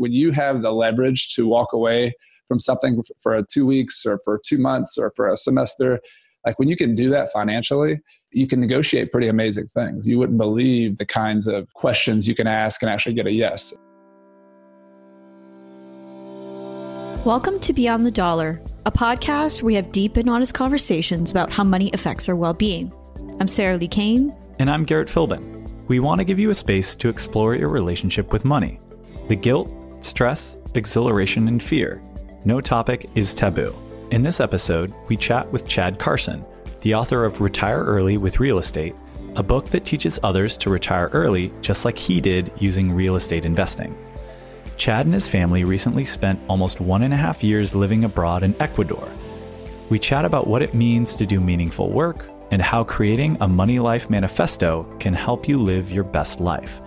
when you have the leverage to walk away from something for two weeks or for two months or for a semester, like when you can do that financially, you can negotiate pretty amazing things. You wouldn't believe the kinds of questions you can ask and actually get a yes. Welcome to Beyond the Dollar, a podcast where we have deep and honest conversations about how money affects our well being. I'm Sarah Li Cain. And I'm Garrett Philbin. We want to give you a space to explore your relationship with money the guilt, stress, exhilaration, and fear. No topic is taboo. In this episode, we chat with Chad Carson, the author of Retire Early with Real Estate, a book that teaches others to retire early just like he did using real estate investing. Chad and his family recently spent almost one and a half years living abroad in Ecuador. We chat about what it means to do meaningful work, and how creating a money life manifesto can help you live your best life.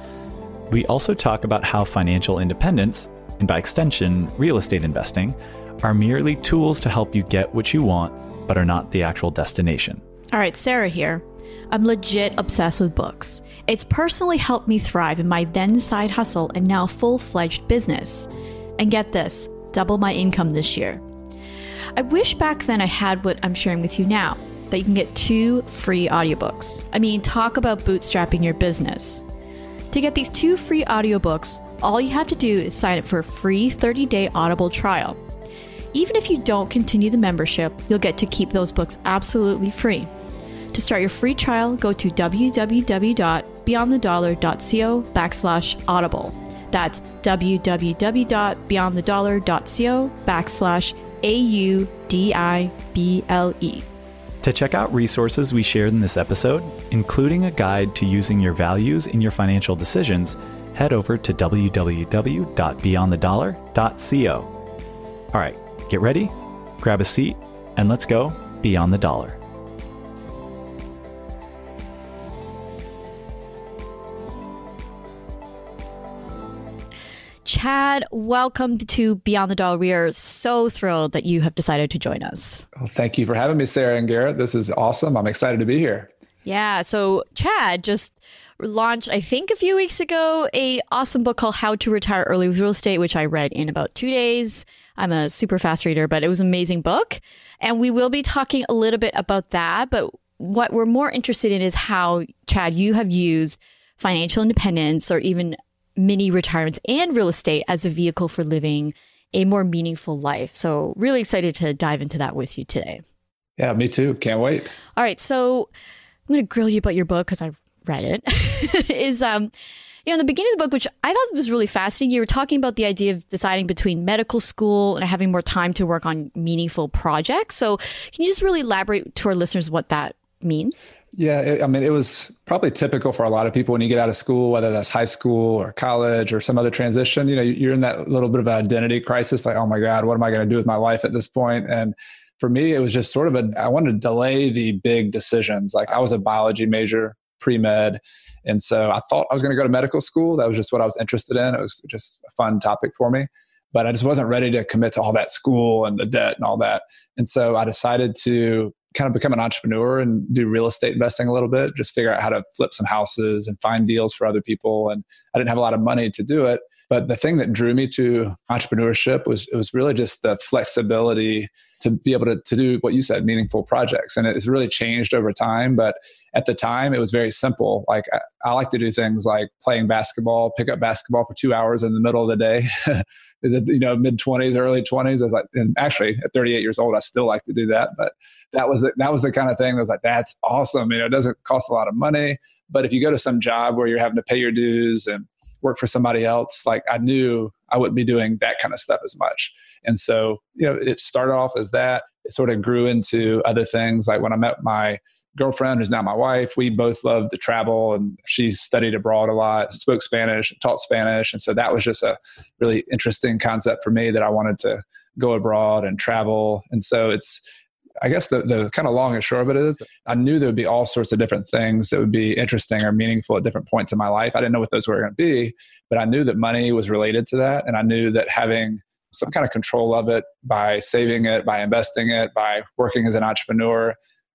We also talk about how financial independence, and by extension, real estate investing, are merely tools to help you get what you want, but are not the actual destination. All right, Sarah here. I'm legit obsessed with books. It's personally helped me thrive in my then side hustle and now full fledged business. And get this double my income this year. I wish back then I had what I'm sharing with you now that you can get two free audiobooks. I mean, talk about bootstrapping your business. To get these two free audiobooks, all you have to do is sign up for a free 30 day Audible trial. Even if you don't continue the membership, you'll get to keep those books absolutely free. To start your free trial, go to www.beyondthedollar.co backslash audible. That's www.beyondthedollar.co backslash A U D I B L E. To check out resources we shared in this episode, including a guide to using your values in your financial decisions, head over to www.beyondthedollar.co. All right, get ready, grab a seat, and let's go beyond the dollar. Chad, welcome to Beyond the Dollar. We are so thrilled that you have decided to join us. Well, thank you for having me, Sarah and Garrett. This is awesome. I'm excited to be here. Yeah. So Chad just launched, I think a few weeks ago, a awesome book called How to Retire Early with Real Estate, which I read in about two days. I'm a super fast reader, but it was an amazing book. And we will be talking a little bit about that. But what we're more interested in is how, Chad, you have used financial independence or even mini retirements and real estate as a vehicle for living a more meaningful life. So, really excited to dive into that with you today. Yeah, me too. Can't wait. All right. So, I'm going to grill you about your book because I've read it. is, um, you know, in the beginning of the book, which I thought was really fascinating, you were talking about the idea of deciding between medical school and having more time to work on meaningful projects. So, can you just really elaborate to our listeners what that means? Yeah, it, I mean, it was probably typical for a lot of people when you get out of school, whether that's high school or college or some other transition. You know, you're in that little bit of an identity crisis, like, oh my God, what am I going to do with my life at this point? And for me, it was just sort of a, I wanted to delay the big decisions. Like, I was a biology major, pre med. And so I thought I was going to go to medical school. That was just what I was interested in. It was just a fun topic for me. But I just wasn't ready to commit to all that school and the debt and all that. And so I decided to kind of become an entrepreneur and do real estate investing a little bit, just figure out how to flip some houses and find deals for other people. And I didn't have a lot of money to do it. But the thing that drew me to entrepreneurship was it was really just the flexibility to be able to, to do what you said, meaningful projects. And it's really changed over time. But at the time, it was very simple. Like I, I like to do things like playing basketball, pick up basketball for two hours in the middle of the day. is it you know mid 20s early 20s i was like and actually at 38 years old i still like to do that but that was the, that was the kind of thing that was like that's awesome. You know it doesn't cost a lot of money but if you go to some job where you're having to pay your dues and work for somebody else like i knew i wouldn't be doing that kind of stuff as much. And so you know it started off as that. It sort of grew into other things like when i met my girlfriend who's now my wife we both loved to travel and she studied abroad a lot spoke spanish taught spanish and so that was just a really interesting concept for me that i wanted to go abroad and travel. And so it's i guess the, the kind of long and short of it is i knew there would be all sorts of different things that would be interesting or meaningful at different points in my life. I didn't know what those were going to be but i knew that money was related to that and i knew that having some kind of control of it by saving it by investing it by working as an entrepreneur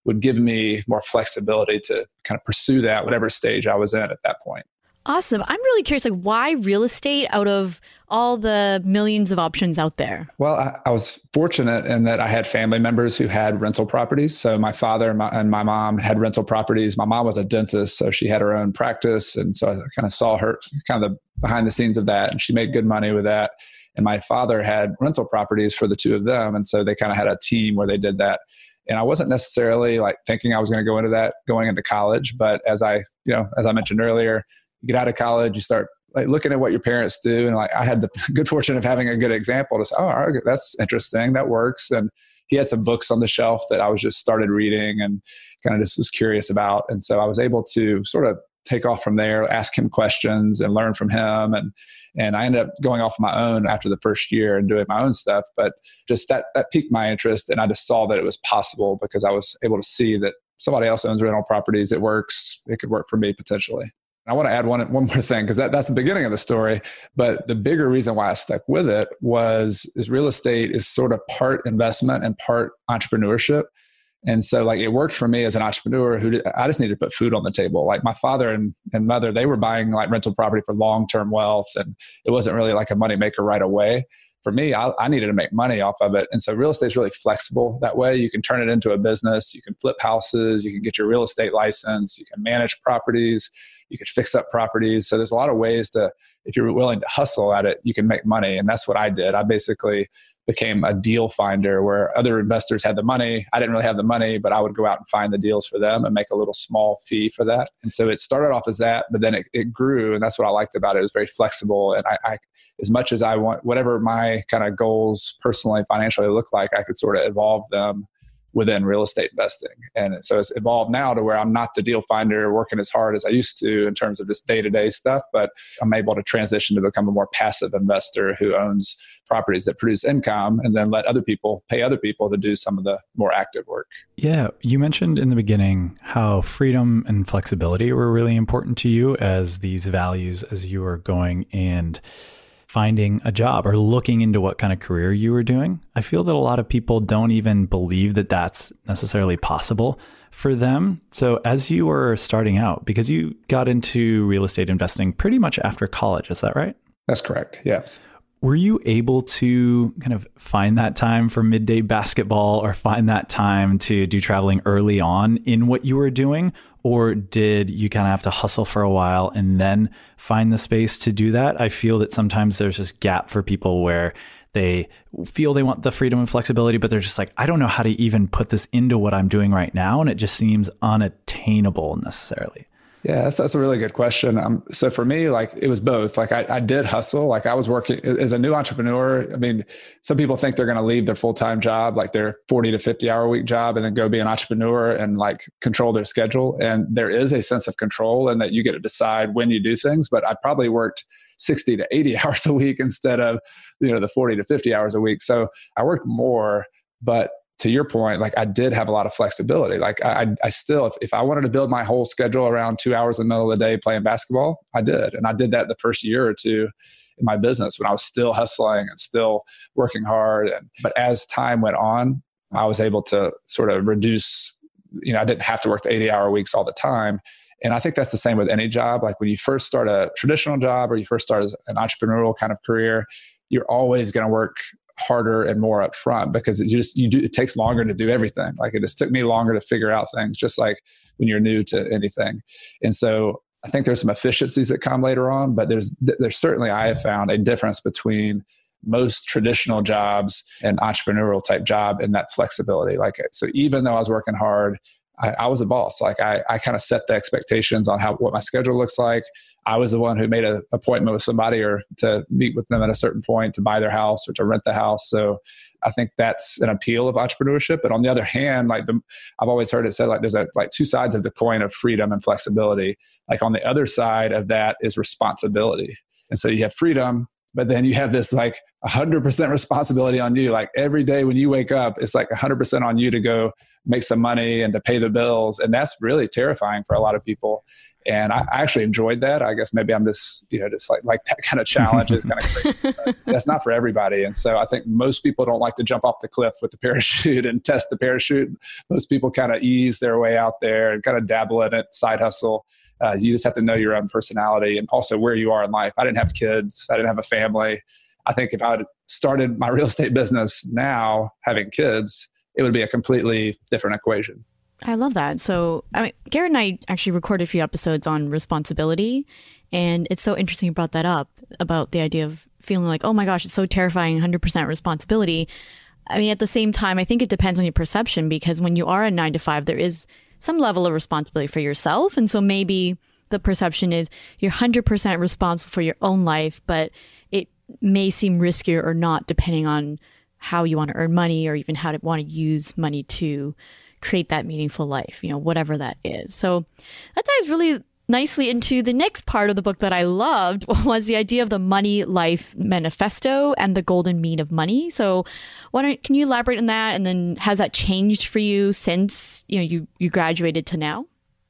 would give me more flexibility to kind of pursue that whatever stage I was in at that point. Awesome. I'm really curious, like, why real estate out of all the millions of options out there? Well, I, I, was fortunate in that I had family members who had rental properties. So my father and my, and my mom had rental properties. My mom was a dentist, so she had her own practice. And so I kind of saw her kind of the behind the scenes of that. And she made good money with that. And my father had rental properties for the two of them. And so they kind of had a team where they did that. And I wasn't necessarily like thinking I was going to go into that going into college. But as I, you know, as I mentioned earlier, you get out of college, you start like looking at what your parents do, and like I had the good fortune of having a good example to say, oh, that's interesting, that works, and he had some books on the shelf that I was just started reading and kind of just was curious about, and so I was able to sort of take off from there, ask him questions, and learn from him, and and I ended up going off on my own after the first year and doing my own stuff, but just that that piqued my interest, and I just saw that it was possible because I was able to see that somebody else owns rental properties, it works, it could work for me potentially. I want to add one one more thing because that, that's the beginning of the story. But the bigger reason why I stuck with it was is real estate is sort of part investment and part entrepreneurship. And so like it worked for me as an entrepreneur who I just needed to put food on the table. Like my father and, and mother, they were buying like rental property for long-term wealth and it wasn't really like a money maker right away for me, I, I, needed to make money off of it. And so real estate is really flexible that way. You can turn it into a business. You can flip houses. You can get your real estate license. You can manage properties. You can fix up properties. So there's a lot of ways to, if you're willing to hustle at it, you can make money. And that's what I did. I basically became a deal finder where other investors had the money. I didn't really have the money, but I would go out and find the deals for them and make a little small fee for that. And so it started off as that, but then it, it grew. And that's what I liked about it. It was very flexible. And I, I as much as I want, whatever my kind of goals personally, financially look like, I could sort of evolve them within real estate investing. And so it's evolved now to where I'm not the deal finder working as hard as I used to in terms of just day to day stuff, but I'm able to transition to become a more passive investor who owns properties that produce income and then let other people pay other people to do some of the more active work. Yeah. You mentioned in the beginning how freedom and flexibility were really important to you as these values as you were going and finding a job or looking into what kind of career you were doing. I feel that a lot of people don't even believe that that's necessarily possible for them. So, as you were starting out, because you got into real estate investing pretty much after college, is that right? That's correct. Yes. Were you able to kind of find that time for midday basketball or find that time to do traveling early on in what you were doing? Or did you kind of have to hustle for a while and then find the space to do that? I feel that sometimes there's this gap for people where they feel they want the freedom and flexibility, but they're just like, I don't know how to even put this into what I'm doing right now. And it just seems unattainable necessarily. Yeah, that's, that's a really good question. Um, so for me, like it was both. Like I, I did hustle. Like I was working as a new entrepreneur. I mean, some people think they're going to leave their full time job, like their forty to fifty hour week job, and then go be an entrepreneur and like control their schedule. And there is a sense of control, and that you get to decide when you do things. But I probably worked sixty to eighty hours a week instead of you know the forty to fifty hours a week. So I worked more, but to your point, like I did have a lot of flexibility. Like I, I still, if, if I wanted to build my whole schedule around two hours in the middle of the day playing basketball, I did. And I did that the first year or two in my business when I was still hustling and still working hard. And, but as time went on, I was able to sort of reduce, you know, I didn't have to work the 80 hour weeks all the time. And I think that's the same with any job. Like when you first start a traditional job or you first start an entrepreneurial kind of career, you're always going to work harder and more upfront because it just you do it takes longer to do everything. Like it just took me longer to figure out things, just like when you're new to anything. And so I think there's some efficiencies that come later on, but there's there's certainly I have found a difference between most traditional jobs and entrepreneurial type job in that flexibility. Like so, even though I was working hard, I, I was the boss. Like I, I kind of set the expectations on how what my schedule looks like. I was the one who made an appointment with somebody or to meet with them at a certain point to buy their house or to rent the house. So I think that's an appeal of entrepreneurship. But on the other hand, like the, I've always heard it said, like there's a, like two sides of the coin of freedom and flexibility. Like on the other side of that is responsibility. And so you have freedom, but then you have this like 100% responsibility on you. Like every day when you wake up, it's like 100% on you to go make some money and to pay the bills. And that's really terrifying for a lot of people. And I, I actually enjoyed that. I guess maybe I'm just, you know, just like, like that kind of challenge is kind of crazy. that's not for everybody. And so I think most people don't like to jump off the cliff with the parachute and test the parachute. Most people kind of ease their way out there and kind of dabble in it, side hustle. Uh, you just have to know your own personality and also where you are in life. I didn't have kids, I didn't have a family. I think if I had started my real estate business now, having kids, it would be a completely different equation. I love that. So, I mean, Garrett and I actually recorded a few episodes on responsibility, and it's so interesting you brought that up about the idea of feeling like, oh my gosh, it's so terrifying, 100% responsibility. I mean, at the same time, I think it depends on your perception because when you are a nine to five, there is some level of responsibility for yourself. And so maybe the perception is you're 100% responsible for your own life, but it may seem riskier or not depending on how you want to earn money or even how to want to use money to create that meaningful life, you know, whatever that is. So that ties really nicely into the next part of the book that I loved was the idea of the money life manifesto and the golden mean of money. So, why don't can you elaborate on that? And then has that changed for you since you know you you graduated to now?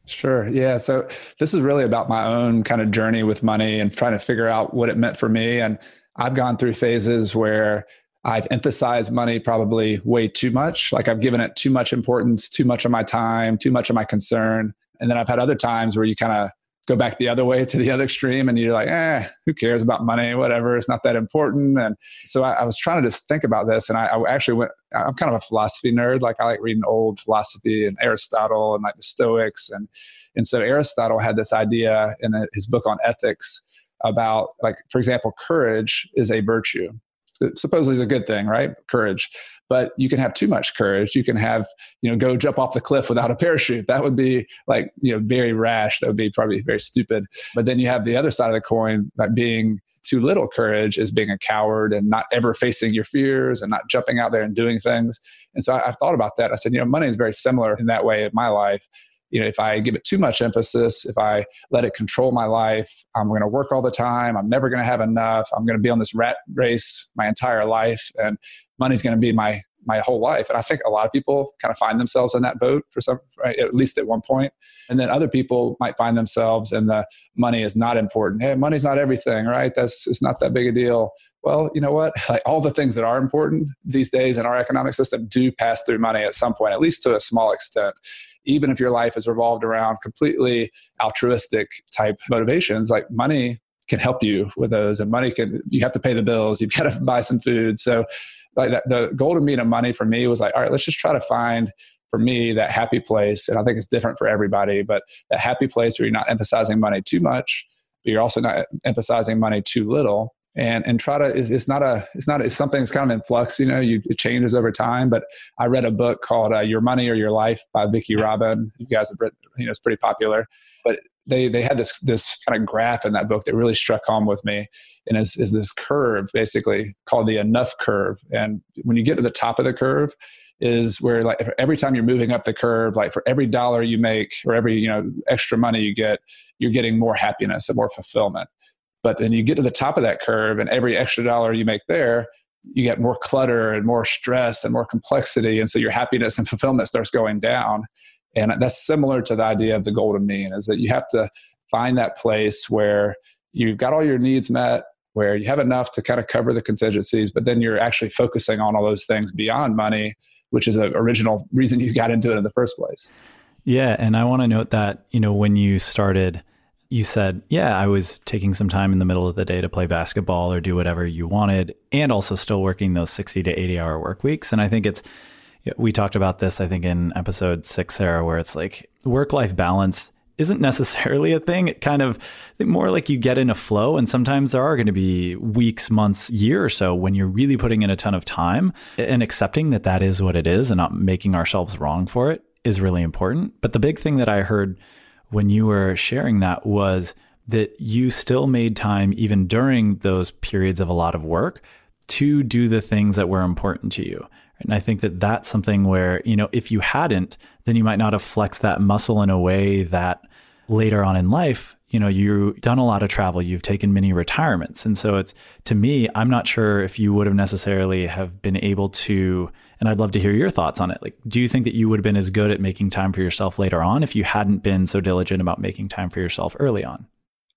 Sure. Yeah. So this is really about my own kind of journey with money and trying to figure out what it meant for me. And I've gone through phases where I've emphasized money probably way too much. Like I've given it too much importance, too much of my time, too much of my concern. And then I've had other times where you kind of go back the other way to the other extreme and you're like, eh, who cares about money? Whatever. It's not that important. And so I, I was trying to just think about this. And I, I, actually went, I'm kind of a philosophy nerd. Like I like reading old philosophy and Aristotle and like the Stoics. And, and so Aristotle had this idea in his book on ethics about like, for example, courage is a virtue supposedly is a good thing, right? Courage. But you can have too much courage. You can have, you know, go jump off the cliff without a parachute. That would be like, you know, very rash. That would be probably very stupid. But then you have the other side of the coin, like being too little courage is being a coward and not ever facing your fears and not jumping out there and doing things. And so I, have thought about that. I said, you know, money is very similar in that way in my life you know if i give it too much emphasis if i let it control my life i'm going to work all the time i'm never going to have enough i'm going to be on this rat race my entire life and money's going to be my my whole life. And i think a lot of people kind of find themselves in that boat for some right, at least at one point. And then other people might find themselves in the money is not important. Hey money's not everything right? That's it's not that big a deal. Well you know what? Like all the things that are important these days in our economic system do pass through money at some point at least to a small extent even if your life is revolved around completely altruistic type motivations, like money can help you with those and money can you have to pay the bills you've got to buy some food. So like that, the golden mean of money for me was like all right let's just try to find for me that happy place. And i think it's different for everybody but that happy place where you're not emphasizing money too much but you're also not emphasizing money too little and and try to it's, it's not a it's not it's something that's kind of in flux you know you, it changes over time but i read a book called uh, your money or your life by vicki robin. You guys have read you know it's pretty popular but they they had this this kind of graph in that book that really struck home with me and is, is this curve basically called the enough curve and when you get to the top of the curve is where like every time you're moving up the curve like for every dollar you make or every you know extra money you get you're getting more happiness and more fulfillment but then you get to the top of that curve, and every extra dollar you make there, you get more clutter and more stress and more complexity. And so your happiness and fulfillment starts going down. And that's similar to the idea of the golden mean is that you have to find that place where you've got all your needs met, where you have enough to kind of cover the contingencies, but then you're actually focusing on all those things beyond money, which is the original reason you got into it in the first place. Yeah. And I want to note that, you know, when you started you said, yeah, I was taking some time in the middle of the day to play basketball or do whatever you wanted, and also still working those 60 to 80 hour work weeks. And I think it's, we talked about this, I think, in episode six, Sarah, where it's like work life balance isn't necessarily a thing. It kind of more like you get in a flow, and sometimes there are going to be weeks, months, year or so when you're really putting in a ton of time and accepting that that is what it is and not making ourselves wrong for it is really important. But the big thing that I heard when you were sharing that was that you still made time even during those periods of a lot of work to do the things that were important to you. And I think that that's something where, you know, if you hadn't, then you might not have flexed that muscle in a way that later on in life, you know, you've done a lot of travel, you've taken many retirements. And so it's to me, I'm not sure if you would have necessarily have been able to and I'd love to hear your thoughts on it. Like, do you think that you would have been as good at making time for yourself later on if you hadn't been so diligent about making time for yourself early on?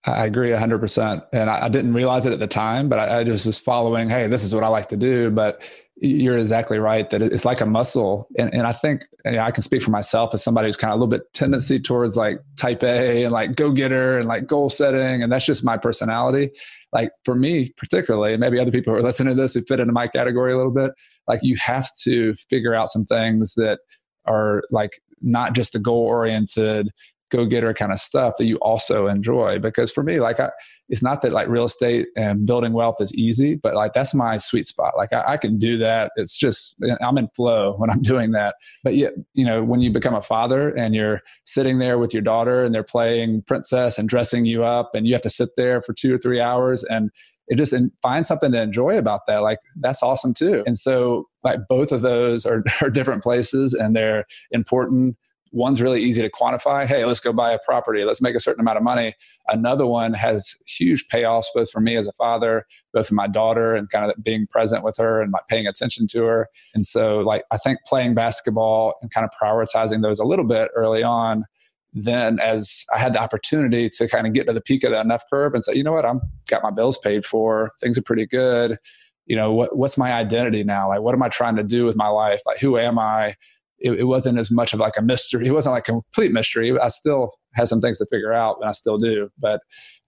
I agree 100%. And I, I didn't realize it at the time, but I, I, just was following, hey, this is what I like to do. But you're exactly right that it's like a muscle and, and i think know, i can speak for myself as somebody who's kind of a little bit tendency towards like type a and like go getter and like goal setting and that's just my personality like for me particularly and maybe other people who are listening to this who fit into my category a little bit like you have to figure out some things that are like not just the goal oriented go getter kind of stuff that you also enjoy. Because for me, like, I, it's not that like real estate and building wealth is easy, but like that's my sweet spot. Like, I, I, can do that. It's just, eh, I'm in flow when I'm doing that. But yet, you know, when you become a father and you're sitting there with your daughter and they're playing princess and dressing you up, and you have to sit there for two or three hours and it just and find something to enjoy about that like that's awesome too and so like both of those are, are different places and they're important One's really easy to quantify. Hey, let's go buy a property. Let's make a certain amount of money. Another one has huge payoffs, both for me as a father, both for my daughter, and kind of being present with her and like paying attention to her. And so, like, I think playing basketball and kind of prioritizing those a little bit early on then as I had the opportunity to kind of get to the peak of that enough curve and say, you know what, I'm got my bills paid for, things are pretty good. You know, what what's my identity now? Like what am I trying to do with my life? Like who am I? It, it, wasn't as much of like a mystery. It wasn't like a complete mystery. I still had some things to figure out, and I still do. But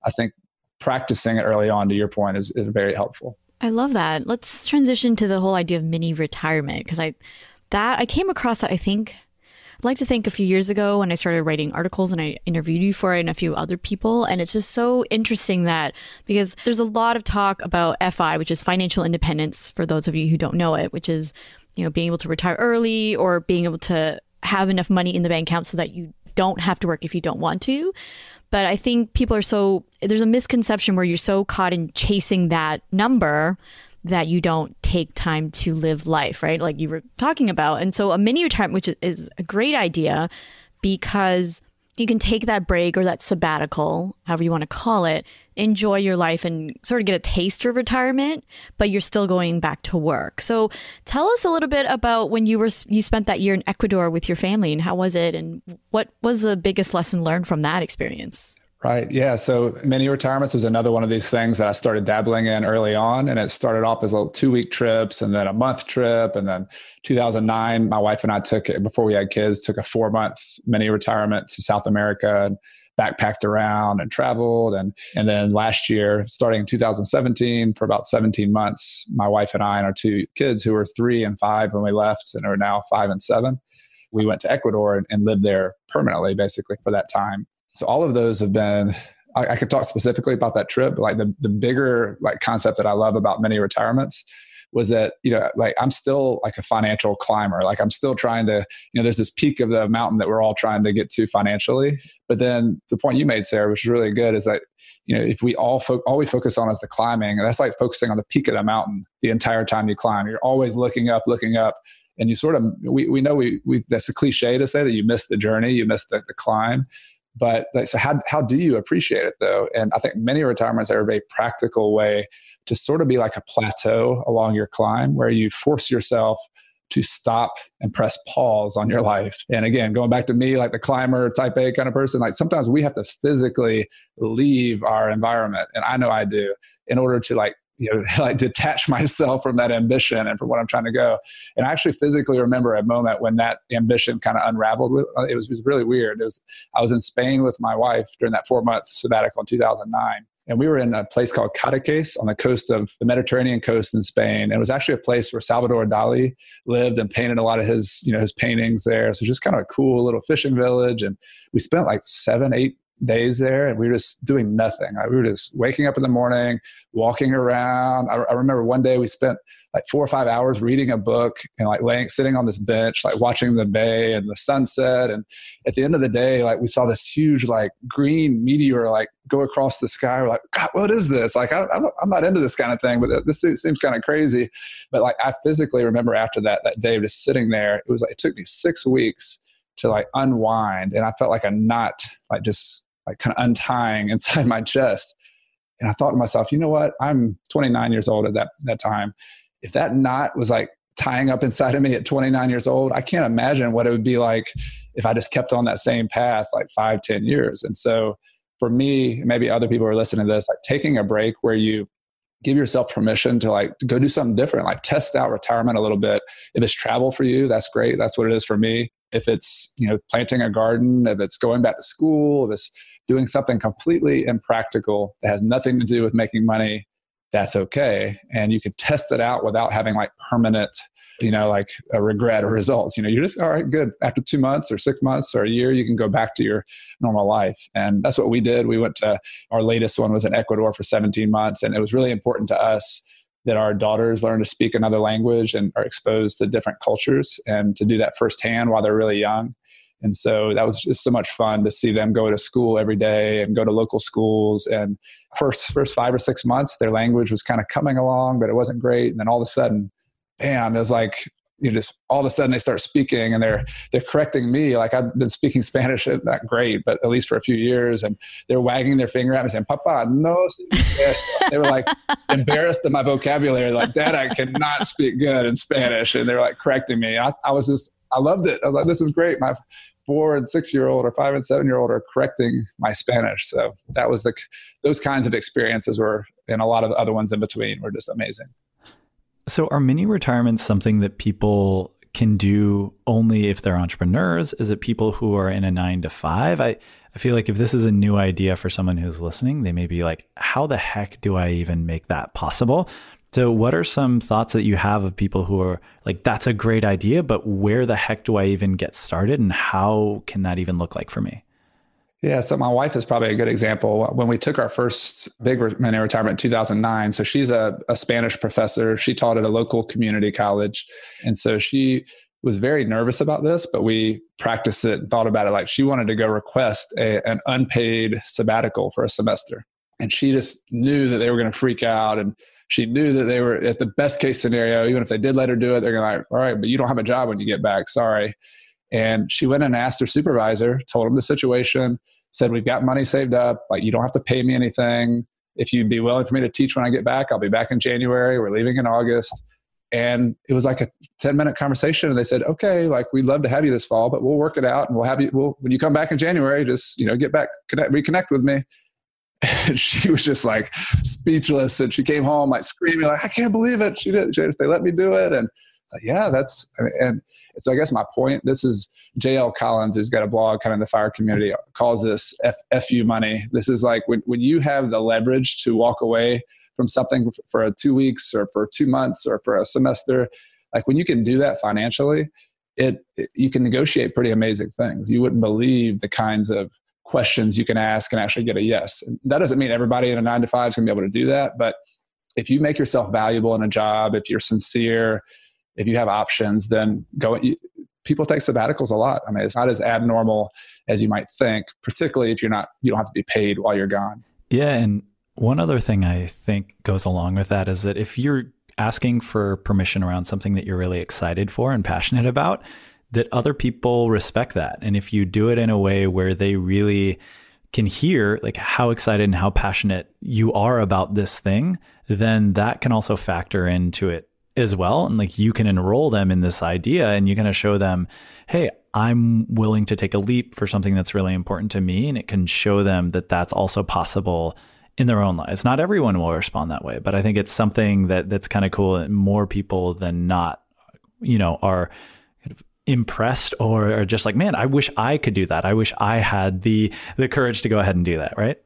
I think practicing it early on, to your point, is, is very helpful. I love that. Let's transition to the whole idea of mini retirement because I that I came across that I think I'd like to think a few years ago when I started writing articles and I interviewed you for it and a few other people. And it's just so interesting that because there's a lot of talk about FI, which is financial independence for those of you who don't know it, which is you know, being able to retire early or being able to have enough money in the bank account so that you don't have to work if you don't want to. But I think people are so, there's a misconception where you're so caught in chasing that number that you don't take time to live life, right? Like you were talking about. And so a mini retirement, which is a great idea because you can take that break or that sabbatical, however you want to call it, enjoy your life and sort of get a taste of retirement, but you're still going back to work. So tell us a little bit about when you were you spent that year in Ecuador with your family and how was it and what was the biggest lesson learned from that experience? Right. Yeah. So mini retirements was another one of these things that I started dabbling in early on. And it started off as little two week trips and then a month trip. And then 2009, my wife and I took it before we had kids, took a four month mini retirement to South America and backpacked around and traveled. And, and then last year, starting in 2017, for about 17 months, my wife and I and our two kids, who were three and five when we left and are now five and seven, we went to Ecuador and, and lived there permanently, basically, for that time so all of those have been I, could talk specifically about that trip, like the the bigger like concept that I love about mini retirements was that you know like i'm still like a financial climber. Like i'm still trying to you know there's this peak of the mountain that we're all trying to get to financially. But then the point you made sarah which is really good is that you know if we all fo- all we focus on is the climbing that's like focusing on the peak of the mountain the entire time you climb. You're always looking up looking up and you sort of we, we know we, we that's a cliche to say that you miss the journey you miss the, the climb but like, so how, how do you appreciate it though? And I think mini retirements are a very practical way to sort of be like a plateau along your climb where you force yourself to stop and press pause on your life. And again, going back to me, like the climber type A kind of person, like sometimes we have to physically leave our environment. And I know I do in order to like you know like detach myself from that ambition and from what i'm trying to go and i actually physically remember a moment when that ambition kind of unraveled uh, it was, it was really weird it was i was in spain with my wife during that four month sabbatical in 2009 and we were in a place called Cadaqués on the coast of the Mediterranean coast in Spain. And it was actually a place where Salvador Dali lived and painted a lot of his, you know, his paintings there. So just kind of a cool little fishing village. And we spent like seven, eight days there and we were just doing nothing. We were just waking up in the morning, walking around. I, I, remember one day we spent like four or five hours reading a book and like laying, sitting on this bench, like watching the bay and the sunset. And at the end of the day, like we saw this huge like green meteor like go across the sky. We're like, God, what is this? Like, I, I'm not into this kind of thing, but this seems kind of crazy. But like, I physically remember after that, that day just sitting there, it was like, it took me six weeks to like unwind and i felt like a knot like just like kind of untying inside my chest. And I thought to myself, you know what? I'm 29 years old at that, that time. If that knot was like tying up inside of me at 29 years old, I can't imagine what it would be like if I just kept on that same path like five, ten years. And so for me, maybe other people are listening to this, like taking a break where you give yourself permission to like go do something different, like test out retirement a little bit. If it's travel for you, that's great. That's what it is for me. If it's, you know, planting a garden, if it's going back to school, if it's doing something completely impractical that has nothing to do with making money, that's okay. And you can test it out without having like permanent you know, like a regret or results. You know, you're just, all right, good. After two months or six months or a year, you can go back to your normal life. And that's what we did. We went to, our latest one was in Ecuador for 17 months. And it was really important to us that our daughters learn to speak another language and are exposed to different cultures and to do that firsthand while they're really young. And so that was just so much fun to see them go to school every day and go to local schools. And first first five or six months, their language was kind of coming along, but it wasn't great. And then all of a sudden, bam, it was like you know, just all of a sudden they start speaking and they're they're correcting me. Like I've been speaking Spanish uh, not great, but at least for a few years, and they're wagging their finger at me saying, "Papa, no." they were like embarrassed at my vocabulary. Like, Dad, I cannot speak good in Spanish, and they were like correcting me. I, I was just, I loved it. I was like, this is great. My four and six year old or five and seven year old are correcting my Spanish. So that was the those kinds of experiences were, and a lot of the other ones in between were just amazing. So, are mini retirements something that people can do only if they're entrepreneurs? Is it people who are in a nine to five? I, I feel like if this is a new idea for someone who's listening, they may be like, how the heck do I even make that possible? So, what are some thoughts that you have of people who are like, that's a great idea, but where the heck do I even get started? And how can that even look like for me? Yeah, so my wife is probably a good example. When we took our first big mini retirement in 2009, so she's a, a Spanish professor. She taught at a local community college. And so she was very nervous about this, but we practiced it and thought about it like she wanted to go request a, an unpaid sabbatical for a semester. And she just knew that they were going to freak out. And she knew that they were at the best case scenario, even if they did let her do it, they're going to like, all right, but you don't have a job when you get back. Sorry. And she went and asked her supervisor, told him the situation, said, We've got money saved up. Like, you don't have to pay me anything. If you'd be willing for me to teach when I get back, I'll be back in January. We're leaving in August. And it was like a 10 minute conversation. And they said, okay, like we'd love to have you this fall, but we'll work it out and we'll have you, we'll, when you come back in January, just, you know, get back, connect, reconnect with me. And she was just like speechless. And she came home like screaming, like, I can't believe it. She did, they let me do it. And like, yeah, that's, I mean, and so I guess my point, this is JL Collins, who's got a blog kind of in the fire community, calls this F, FU money. This is like when, when you have the leverage to walk away from something for two weeks or for two months or for a semester, like when you can do that financially, it, it you can negotiate pretty amazing things. You wouldn't believe the kinds of questions you can ask and actually get a yes. And that doesn't mean everybody in a nine to five is going to be able to do that, but if you make yourself valuable in a job, if you're sincere, if you have options, then go. People take sabbaticals a lot. I mean, it's not as abnormal as you might think, particularly if you're not, you don't have to be paid while you're gone. Yeah. And one other thing I think goes along with that is that if you're asking for permission around something that you're really excited for and passionate about, that other people respect that. And if you do it in a way where they really can hear like how excited and how passionate you are about this thing, then that can also factor into it as well. And like you can enroll them in this idea and you kind of show them, hey, I'm willing to take a leap for something that's really important to me. And it can show them that that's also possible in their own lives. Not everyone will respond that way, but I think it's something that that's kind of cool. And more people than not, you know, are impressed or are just like, man, I wish I could do that. I wish I had the the courage to go ahead and do that. Right.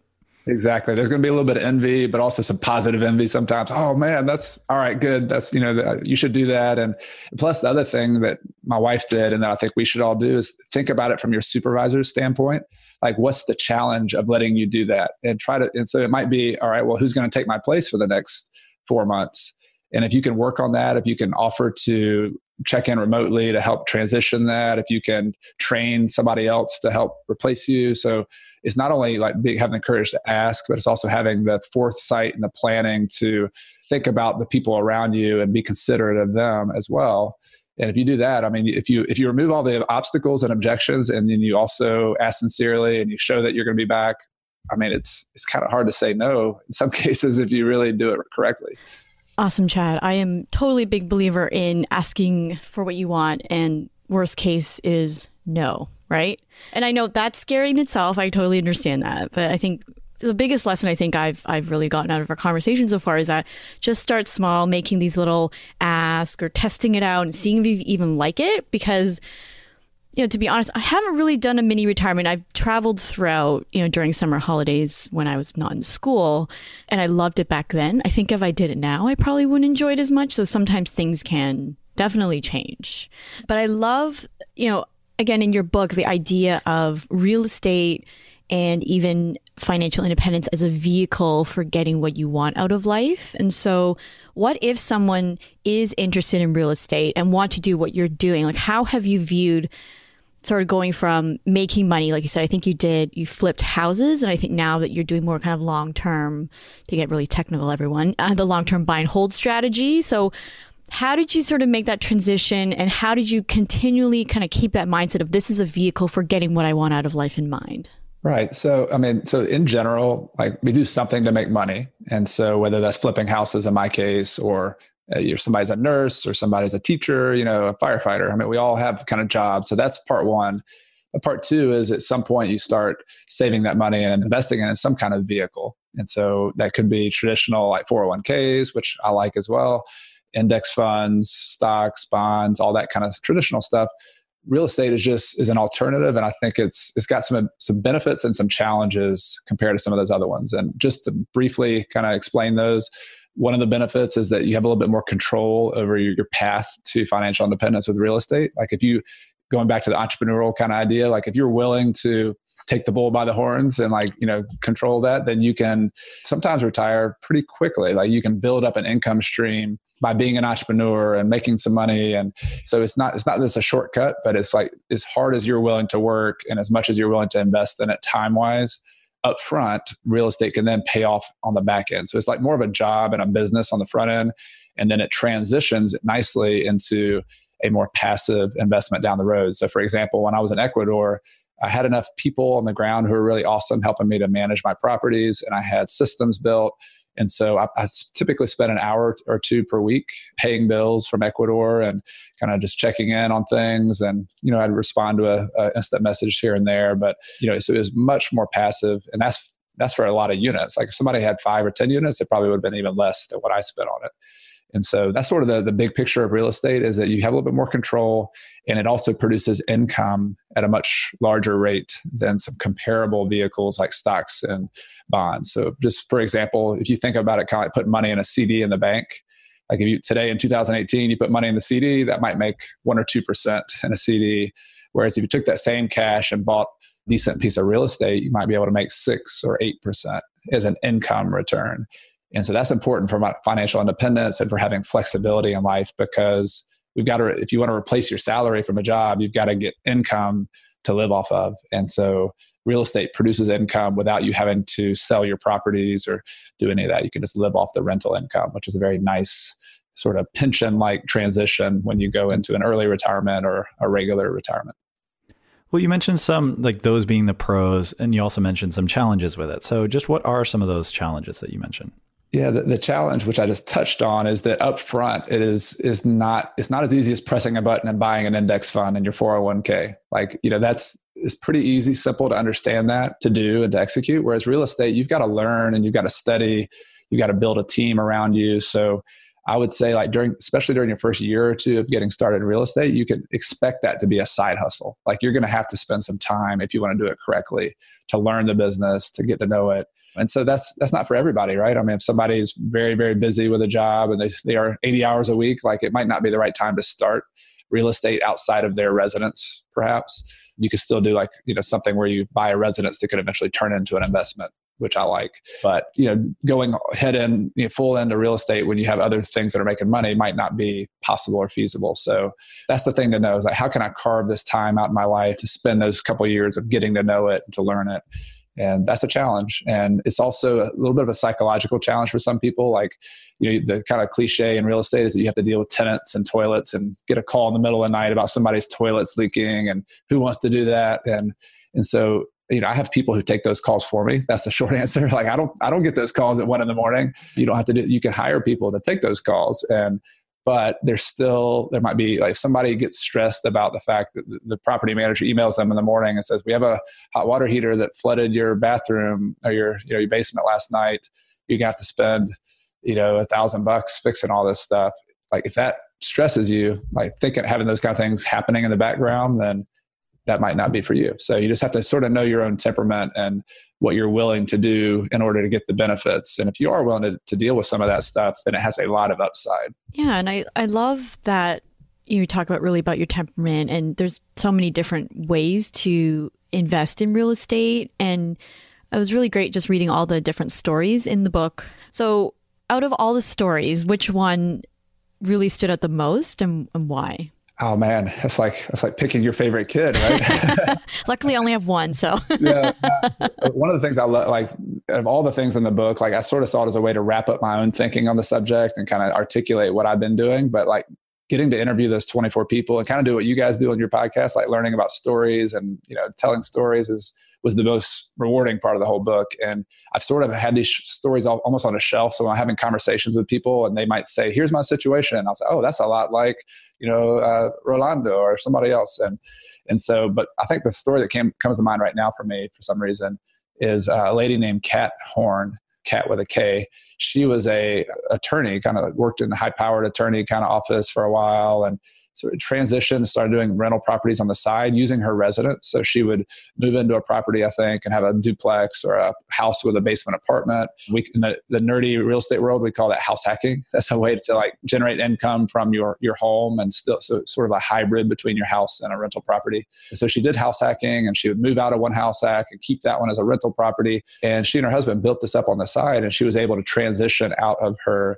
Exactly. There's going to be a little bit of envy, but also some positive envy sometimes. Oh man, that's all right. Good. That's you know you should do that. And plus the other thing that my wife did, and that I think we should all do is think about it from your supervisor's standpoint. Like, what's the challenge of letting you do that? And try to. And so it might be all right. Well, who's going to take my place for the next four months? And if you can work on that, if you can offer to check in remotely to help transition that, if you can train somebody else to help replace you. So it's not only like being, having the courage to ask, but it's also having the foresight and the planning to think about the people around you and be considerate of them as well. And if you do that, I mean, if you if you remove all the obstacles and objections, and then you also ask sincerely and you show that you're going to be back, I mean, it's it's kind of hard to say no in some cases if you really do it correctly. Awesome, Chad. I am totally a big believer in asking for what you want, and worst case is no, right? And I know that's scary in itself. I totally understand that. But I think the biggest lesson I think I've I've really gotten out of our conversation so far is that just start small, making these little asks or testing it out and seeing if you even like it. Because, you know, to be honest, I haven't really done a mini retirement. I've traveled throughout, you know, during summer holidays when I was not in school, and I loved it back then. I think if I did it now, I probably wouldn't enjoy it as much. So sometimes things can definitely change. But I love, you know, again in your book, the idea of real estate and even financial independence as a vehicle for getting what you want out of life. And so, what if someone is interested in real estate and want to do what you're doing? Like, how have you viewed sort of going from making money, like you said, I think you did, you flipped houses. And I think now that you're doing more kind of long term, to get really technical, everyone, uh, the long term buy and hold strategy. So, how did you sort of make that transition and how did you continually kind of keep that mindset of this is a vehicle for getting what I want out of life in mind? Right. So, I mean, so in general, like we do something to make money. And so, whether that's flipping houses in my case, or Uh, you're somebody's a nurse or somebody's a teacher, you know, a firefighter. I mean, we all have kind of jobs. So, that's part one. But part two is at some point you start saving that money and investing it in some kind of vehicle. And so, that could be traditional like 401ks, which I like as well, index funds, stocks, bonds, all that kind of traditional stuff real estate is just is an alternative and i think it's it's got some some benefits and some challenges compared to some of those other ones and just to briefly kind of explain those one of the benefits is that you have a little bit more control over your, your path to financial independence with real estate. Like if you going back to the entrepreneurial kind of idea like if you're willing to take the bull by the horns and like you know control that then you can sometimes retire pretty quickly. Like you can build up an income stream by being an entrepreneur and making some money. And so it's not it's not this a shortcut but it's like as hard as you're willing to work and as much as you're willing to invest in it time wise up front real estate can then pay off on the back end. So it's like more of a job and a business on the front end and then it transitions nicely into a more passive investment down the road. So for example when i was in ecuador I had enough people on the ground who were really awesome helping me to manage my properties, and I had systems built and so I, I, typically spend an hour or two per week paying bills from Ecuador and kind of just checking in on things. And, you know, I'd respond to a, a instant message here and there. But, you know, so it was much more passive. And that's that's for a lot of units. Like if somebody had five or 10 units, it probably would have been even less than what I spent on it. And so that's sort of the, the big picture of real estate is that you have a little bit more control and it also produces income at a much larger rate than some comparable vehicles like stocks and bonds. So just for example, if you think about it kind of like putting money in a CD in the bank, like if you today in 2018 you put money in the CD, that might make one or two percent in a CD. Whereas if you took that same cash and bought a decent piece of real estate, you might be able to make six or eight percent as an income return. And so that's important for financial independence and for having flexibility in life because we've got to, if you want to replace your salary from a job, you've got to get income to live off of. And so real estate produces income without you having to sell your properties or do any of that. You can just live off the rental income, which is a very nice sort of pension like transition when you go into an early retirement or a regular retirement. Well, you mentioned some like those being the pros, and you also mentioned some challenges with it. So, just what are some of those challenges that you mentioned? Yeah, the, the, challenge, which I just touched on, is that up front it is is not it's not as easy as pressing a button and buying an index fund in your 401k. Like, you know, that's it's pretty easy, simple to understand that, to do and to execute. Whereas real estate, you've got to learn and you've got to study, you've got to build a team around you. So I would say like during especially during your first year or two of getting started in real estate, you can expect that to be a side hustle. Like you're going to have to spend some time if you want to do it correctly to learn the business, to get to know it. And so that's that's not for everybody, right? I mean, if somebody is very very busy with a job and they they are 80 hours a week, like it might not be the right time to start real estate outside of their residence perhaps. You could still do like, you know, something where you buy a residence that could eventually turn into an investment which I like. But you know, going head in you know, full into real estate when you have other things that are making money might not be possible or feasible. So that's the thing to know is like how can I carve this time out in my life to spend those couple years of getting to know it to learn it. And that's a challenge. And it's also a little bit of a psychological challenge for some people. Like, you know, the kind of cliche in real estate is that you have to deal with tenants and toilets and get a call in the middle of the night about somebody's toilets leaking and who wants to do that. And and so you know, I have people who take those calls for me. That's the short answer. Like I don't, I don't get those calls at one in the morning. You don't have to do, you can hire people to take those calls. And, but there's still there might be like if somebody gets stressed about the fact that the, the property manager emails them in the morning and says we have a hot water heater that flooded your bathroom or your you know your basement last night you're gonna have to spend you know a thousand bucks fixing all this stuff like if that stresses you like thinking having those kind of things happening in the background then that might not be for you. So you just have to sort of know your own temperament and what you're willing to do in order to get the benefits. And if you are willing to, to deal with some of that stuff, then it has a lot of upside. Yeah. And I, I love that you talk about really about your temperament and there's so many different ways to invest in real estate. And it was really great just reading all the different stories in the book. So out of all the stories, which one really stood out the most and, and why? Oh man, it's like it's like picking your favorite kid, right? Luckily, I only have one, so yeah. One of the things I love, like of all the things in the book, like I sort of saw it as a way to wrap up my own thinking on the subject and kind of articulate what I've been doing. But like getting to interview those 24 people and kind of do what you guys do in your podcast, like learning about stories and you know telling stories is was the most rewarding part of the whole book. And I've sort of had these stories almost on a shelf. So I'm having conversations with people and they might say, here's my situation. And I'll say, oh, that's a lot like, you know, uh, Rolando or somebody else. And, and so, but I think the story that came, comes to mind right now for me for some reason is a lady named Kat Horn. Kat with a K. She was a attorney, kind of worked in the high powered attorney kind of office for a while, and sort of transitioned, started doing rental properties on the side using her residence. So she would move into a property, I think, and have a duplex or a house with a basement apartment. We in the, the nerdy real estate world, we call that house hacking. That's a way to like generate income from your your home and still so sort of a hybrid between your house and a rental property. So she did house hacking and she would move out of one house hack and keep that one as a rental property. And she and her husband built this up on the side and she was able to transition out of her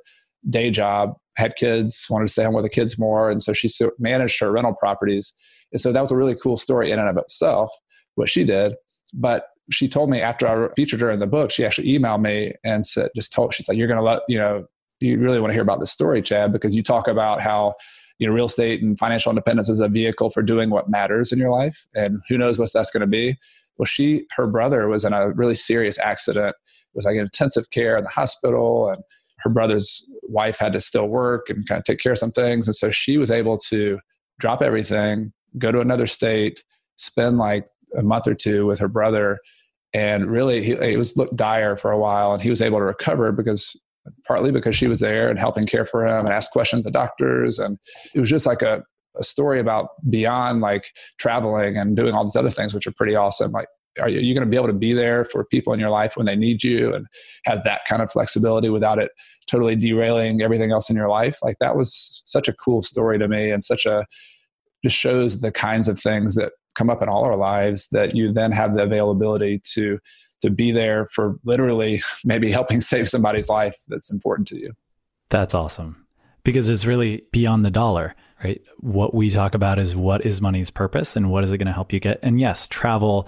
day job had kids, wanted to stay home with the kids more. And so she managed her rental properties. And so that was a really cool story in and of itself, what she did. But she told me after I featured her in the book, she actually emailed me and said, just told, she's like, you're going to let, you know, you really want to hear about this story, Chad, because you talk about how, you know, real estate and financial independence is a vehicle for doing what matters in your life. And who knows what that's going to be. Well, she, her brother was in a really serious accident. It was like in intensive care in the hospital. And her brother's wife had to still work and kind of take care of some things. And so she was able to drop everything, go to another state, spend like a month or two with her brother. And really, he, it was looked dire for a while. And he was able to recover because partly because she was there and helping care for him and ask questions of doctors. And it was just like a, a story about beyond like traveling and doing all these other things, which are pretty awesome. Like are you, going to be able to be there for people in your life when they need you and have that kind of flexibility without it totally derailing everything else in your life? Like that was such a cool story to me and such a just shows the kinds of things that come up in all our lives that you then have the availability to to be there for literally maybe helping save somebody's life that's important to you. That's awesome. Because it's really beyond the dollar right? What we talk about is what is money's purpose and what is it going to help you get? And yes travel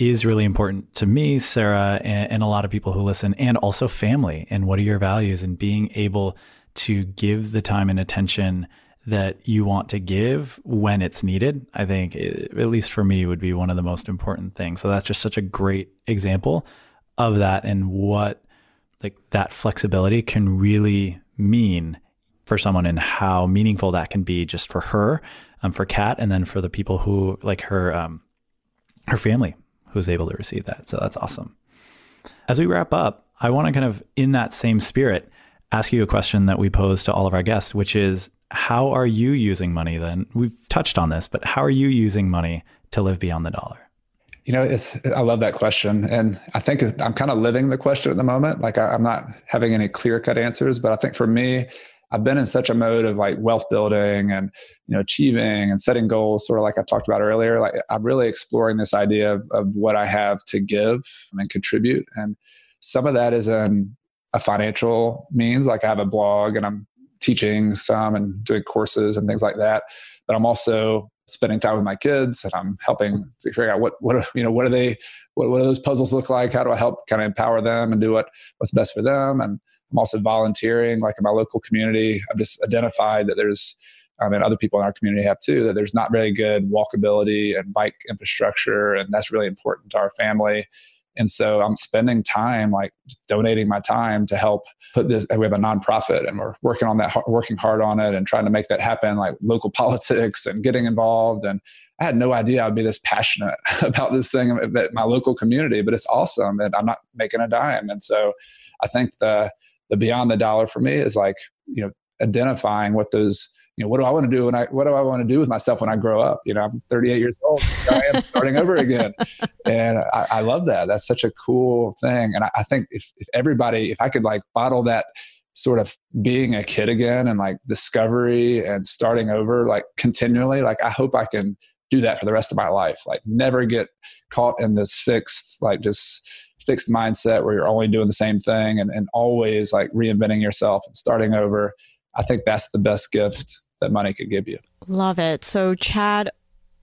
is really important to me, Sarah, and, and, a lot of people who listen, and also family. And what are your values? And being able to give the time and attention that you want to give when it's needed, I think, it, at least for me, would be one of the most important things. So that's just such a great example of that and what like that flexibility can really mean for someone and how meaningful that can be just for her, um, for Kat, and then for the people who like her, um, her family who's able to receive that. So that's awesome. As we wrap up, I want to kind of, in that same spirit, ask you a question that we pose to all of our guests, which is how are you using money then? We've touched on this, but how are you using money to live beyond the dollar? You know, it's I love that question, and I think I'm kind of living the question at the moment. Like I, I'm not having any clear cut answers, but I think for me, I've been in such a mode of like wealth building and you know achieving and setting goals, sort of like I talked about earlier. Like I'm really exploring this idea of, of what I have to give and contribute, and some of that is in a financial means. Like I have a blog and I'm teaching some and doing courses and things like that. But I'm also spending time with my kids and I'm helping figure out what what you know what are they what, what do those puzzles look like? How do I help kind of empower them and do what what's best for them and I'm also volunteering, like in my local community. I've just identified that there's, and other people in our community have too, that there's not very good walkability and bike infrastructure, and that's really important to our family. And so I'm spending time like donating my time to help put this. We have a nonprofit and we're working on that, working hard on it and trying to make that happen, like local politics and getting involved. And I had no idea I'd be this passionate about this thing at my local community, but it's awesome. And I'm not making a dime. And so I think the, the beyond the dollar for me is like, you know, identifying what those you know, what do I want to do when I, what do I want to do with myself when I grow up? You know, I'm 38 years old. I am starting over again. And I, I, love that. That's such a cool thing. And I, I think if, if everybody, if I could like bottle that sort of being a kid again and like discovery and starting over, like continually, like I hope I can do that for the rest of my life. Like never get caught in this fixed, like just fixed mindset where you're only doing the same thing and, and always like reinventing yourself and starting over. I think that's the best gift that money could give you. Love it. So, Chad,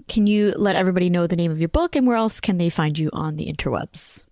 can you let everybody know the name of your book and where else can they find you on the interwebs?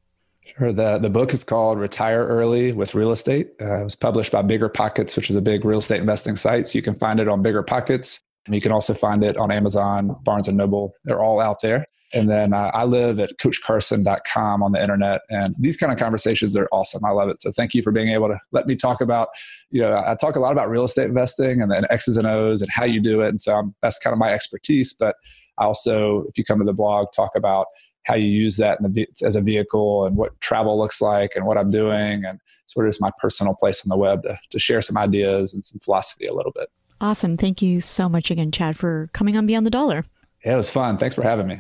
Sure. The, the book is called Retire Early with Real Estate. Uh, it was published by Bigger Pockets, which is a big real estate investing site. So you can find it on Bigger Pockets. You can also find it on Amazon, Barnes and Noble. They're all out there. And then uh, I live at coachcarson.com on the internet. And these kind of conversations are awesome. I love it. So thank you for being able to let me talk about, you know, I talk a lot about real estate investing and then X's and O's and how you do it. And so I'm, that's kind of my expertise. But I also, if you come to the blog, talk about how you use that the, as a vehicle and what travel looks like and what I'm doing and sort of just my personal place on the web to, to share some ideas and some philosophy a little bit. Awesome. Thank you so much again, Chad, for coming on Beyond the Dollar. Yeah, it was fun. Thanks for having me.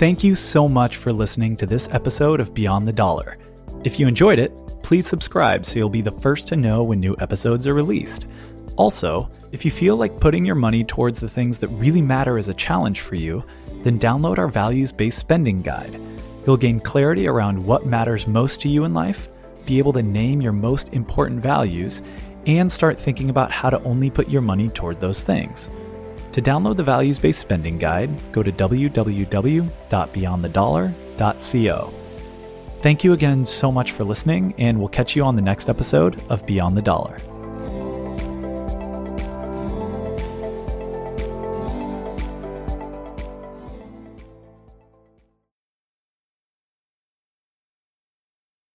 Thank you so much for listening to this episode of Beyond the Dollar. If you enjoyed it, please subscribe so you'll be the first to know when new episodes are released. Also, if you feel like putting your money towards the things that really matter is a challenge for you, then download our values based spending guide. You'll gain clarity around what matters most to you in life, be able to name your most important values, and start thinking about how to only put your money toward those things. To download the values based spending guide, go to www.beyondthedollar.co. Thank you again so much for listening, and we'll catch you on the next episode of Beyond the Dollar.